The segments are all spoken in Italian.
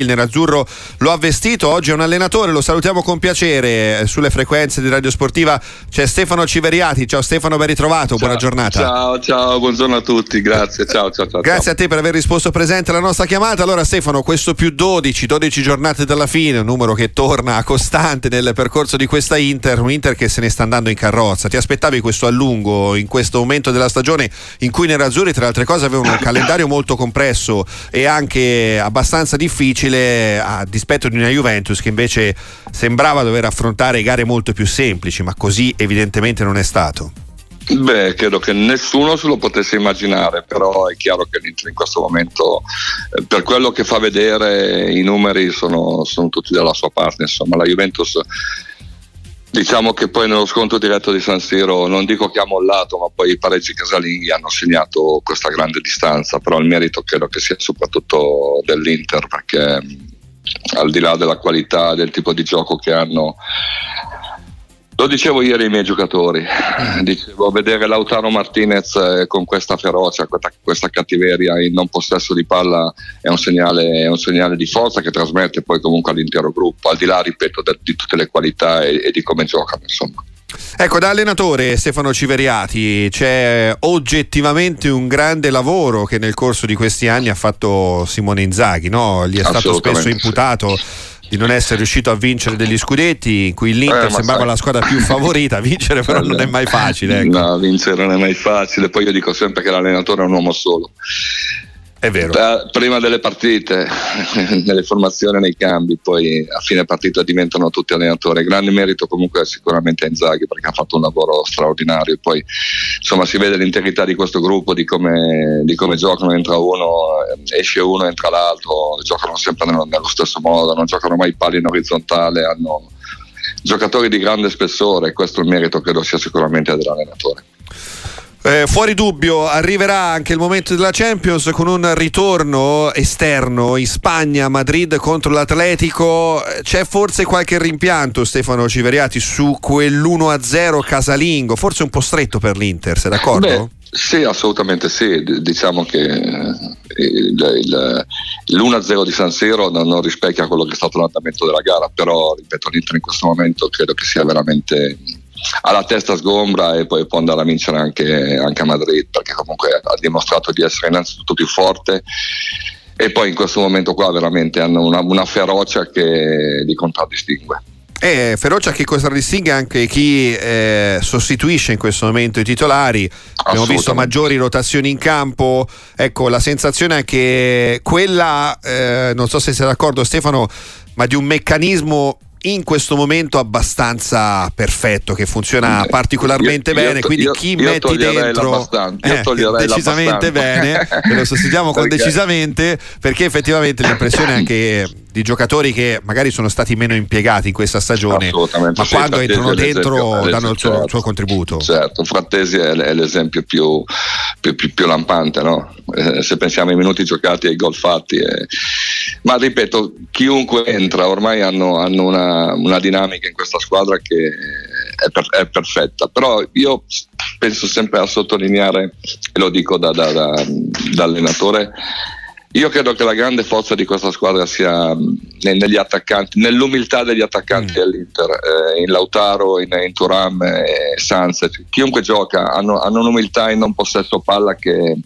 Il nerazzurro lo ha vestito, oggi è un allenatore, lo salutiamo con piacere sulle frequenze di Radio Sportiva. C'è Stefano Civeriati, ciao Stefano, ben ritrovato, ciao, buona giornata. Ciao, ciao, buongiorno a tutti, grazie, ciao, ciao, ciao. Grazie ciao. a te per aver risposto presente alla nostra chiamata. Allora Stefano, questo più 12, 12 giornate dalla fine, un numero che torna costante nel percorso di questa Inter, un Inter che se ne sta andando in carrozza. Ti aspettavi questo allungo in questo momento della stagione in cui i nerazzurri tra le altre cose avevano un calendario molto compresso e anche abbastanza difficile difficile a dispetto di una Juventus che invece sembrava dover affrontare gare molto più semplici, ma così evidentemente non è stato. Beh, credo che nessuno se lo potesse immaginare, però è chiaro che l'Inter in questo momento, eh, per quello che fa vedere, i numeri sono, sono tutti dalla sua parte. Insomma, la Juventus Diciamo che poi nello scontro diretto di San Siro non dico che ha mollato, ma poi i pareggi casalinghi hanno segnato questa grande distanza, però il merito credo che sia soprattutto dell'Inter perché al di là della qualità del tipo di gioco che hanno lo dicevo ieri ai miei giocatori, dicevo vedere Lautaro Martinez eh, con questa ferocia, questa, cattiveria in non possesso di palla è un, segnale, è un, segnale, di forza che trasmette poi comunque all'intero gruppo, al di là, ripeto, di tutte le qualità e, e di come giocano, insomma. Ecco, da allenatore Stefano Civeriati c'è oggettivamente un grande lavoro che nel corso di questi anni ha fatto Simone Inzaghi, no? gli è stato spesso imputato sì di non essere riuscito a vincere degli scudetti in cui l'Inter eh, sembrava sai. la squadra più favorita vincere però non è mai facile ecco. no vincere non è mai facile poi io dico sempre che l'allenatore è un uomo solo è vero. prima delle partite, nelle formazioni, nei cambi, poi a fine partita diventano tutti allenatori. Grande merito comunque sicuramente a Inzaghi perché ha fatto un lavoro straordinario. Poi insomma si vede l'integrità di questo gruppo, di come, di come giocano, entra uno, esce uno, entra l'altro, giocano sempre nello, nello stesso modo, non giocano mai pali in orizzontale, hanno giocatori di grande spessore, questo è il merito credo sia sicuramente dell'allenatore. Eh, fuori dubbio, arriverà anche il momento della Champions con un ritorno esterno in Spagna, Madrid contro l'Atletico. C'è forse qualche rimpianto, Stefano Civeriati, su quell'1-0 casalingo? Forse un po' stretto per l'Inter, sei d'accordo? Beh, sì, assolutamente sì. diciamo che eh, il, il, l'1-0 di San Siro non, non rispecchia quello che è stato l'andamento della gara, però ripeto, l'Inter in questo momento credo che sia veramente alla testa sgombra e poi può andare a vincere anche, anche a Madrid perché comunque ha dimostrato di essere innanzitutto più forte e poi in questo momento qua veramente hanno una, una ferocia che li contraddistingue. E ferocia che contraddistingue anche chi eh, sostituisce in questo momento i titolari. Abbiamo visto maggiori rotazioni in campo. Ecco, la sensazione è che quella, eh, non so se sei d'accordo Stefano, ma di un meccanismo in questo momento abbastanza perfetto che funziona eh, particolarmente io, bene io, quindi io, chi metti dentro eh, decisamente bene lo sostituiamo con decisamente perché effettivamente l'impressione è che di giocatori che magari sono stati meno impiegati in questa stagione, ma sì, quando entrano dentro danno il suo, certo, suo, contributo. Certo, Frattesi è, è l'esempio più, più, più, più lampante, no? eh, se pensiamo ai minuti giocati e ai gol fatti. Eh. Ma ripeto, chiunque entra ormai hanno, hanno una, una, dinamica in questa squadra che è, per, è, perfetta, però io penso sempre a sottolineare, e lo dico da, da, da, da allenatore, io credo che la grande forza di questa squadra sia mm, negli attaccanti, nell'umiltà degli attaccanti mm. dell'Inter, eh, in Lautaro, in, in Turam, eh, Sanz, chiunque gioca hanno, hanno un'umiltà in non possesso palla che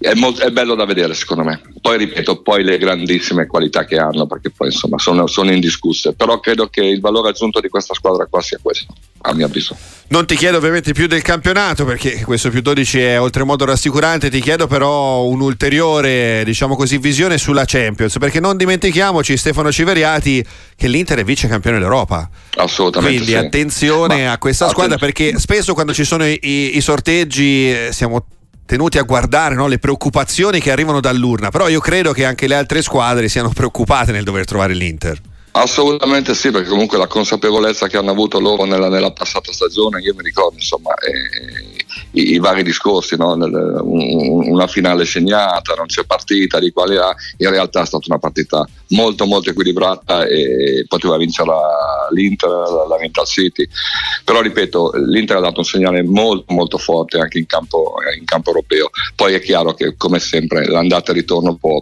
è, molto, è, bello da vedere secondo me. Poi ripeto, poi le grandissime qualità che hanno, perché poi insomma sono, sono, indiscusse, però credo che il valore aggiunto di questa squadra qua sia questo, a mio avviso. Non ti chiedo ovviamente più del campionato, perché questo più 12 è oltremodo rassicurante, ti chiedo però un'ulteriore, diciamo così, visione sulla Champions, perché non dimentichiamoci Stefano Civeriati che l'Inter è vice campione d'Europa. Assolutamente. Quindi sì. attenzione Ma, a questa squadra, perché spesso quando ci sono i, i, i sorteggi eh, siamo tenuti a guardare no, le preoccupazioni che arrivano dall'urna, però io credo che anche le altre squadre siano preoccupate nel dover trovare l'Inter. Assolutamente sì, perché comunque la consapevolezza che hanno avuto loro nella, nella passata stagione, io mi ricordo insomma eh, i, i, vari discorsi, no? un, una finale segnata, non c'è partita di qualità, in realtà è stata una partita molto molto equilibrata e poteva vincere l'Inter, la Mental City, però ripeto l'Inter ha dato un segnale molto molto forte anche in campo, in campo europeo, poi è chiaro che come sempre l'andata e ritorno può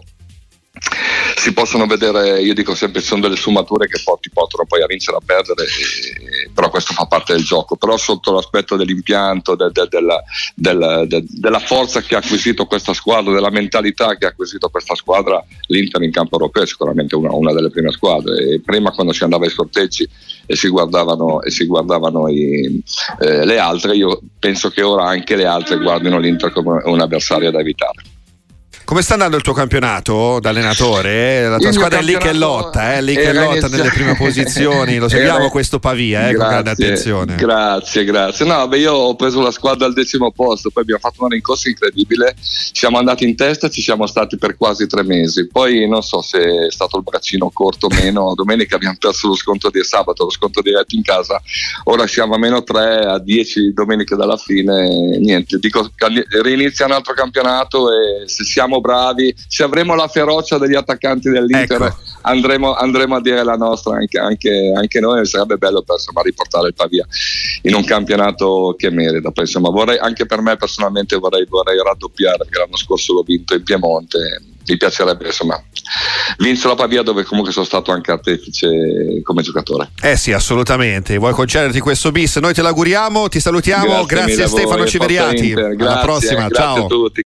si possono vedere, io dico sempre, sono delle sfumature che ti portano poi a vincere a perdere, e, però questo fa parte del gioco. Però sotto l'aspetto dell'impianto, de, de, della, della, de, della forza che ha acquisito questa squadra, della mentalità che ha acquisito questa squadra, l'Inter in campo europeo è sicuramente una, una delle prime squadre. E prima quando si andava ai sorteggi e si guardavano, e si guardavano i, eh, le altre, io penso che ora anche le altre guardino l'Inter come un avversario da evitare. Come sta andando il tuo campionato da allenatore? La tua squadra è lì che lotta, eh? lì che lotta inizia... nelle prime posizioni. Lo seguiamo era... questo pavia, eh, grazie, con grande attenzione. Grazie, grazie. No, beh, io ho preso la squadra al decimo posto, poi abbiamo fatto una rincorsa incredibile. Siamo andati in testa, ci siamo stati per quasi tre mesi. Poi non so se è stato il braccino corto o meno. Domenica abbiamo perso lo sconto di sabato, lo sconto diretto in casa. Ora siamo a meno tre, a dieci domeniche dalla fine. Niente, dico, rinizia un altro campionato e se siamo bravi, se avremo la ferocia degli attaccanti dell'Inter ecco. andremo, andremo, a dire la nostra. Anche, anche, anche noi, sarebbe bello per insomma, riportare il Pavia in un campionato che merita. Poi, insomma, vorrei, anche per me personalmente vorrei, vorrei raddoppiare perché l'anno scorso l'ho vinto in Piemonte. Mi piacerebbe insomma vincere la Pavia dove comunque sono stato anche artefice come giocatore. Eh sì assolutamente. Vuoi concederti questo bis? Noi te l'auguriamo ti salutiamo. Grazie, grazie Stefano Civeriati alla prossima grazie ciao. a tutti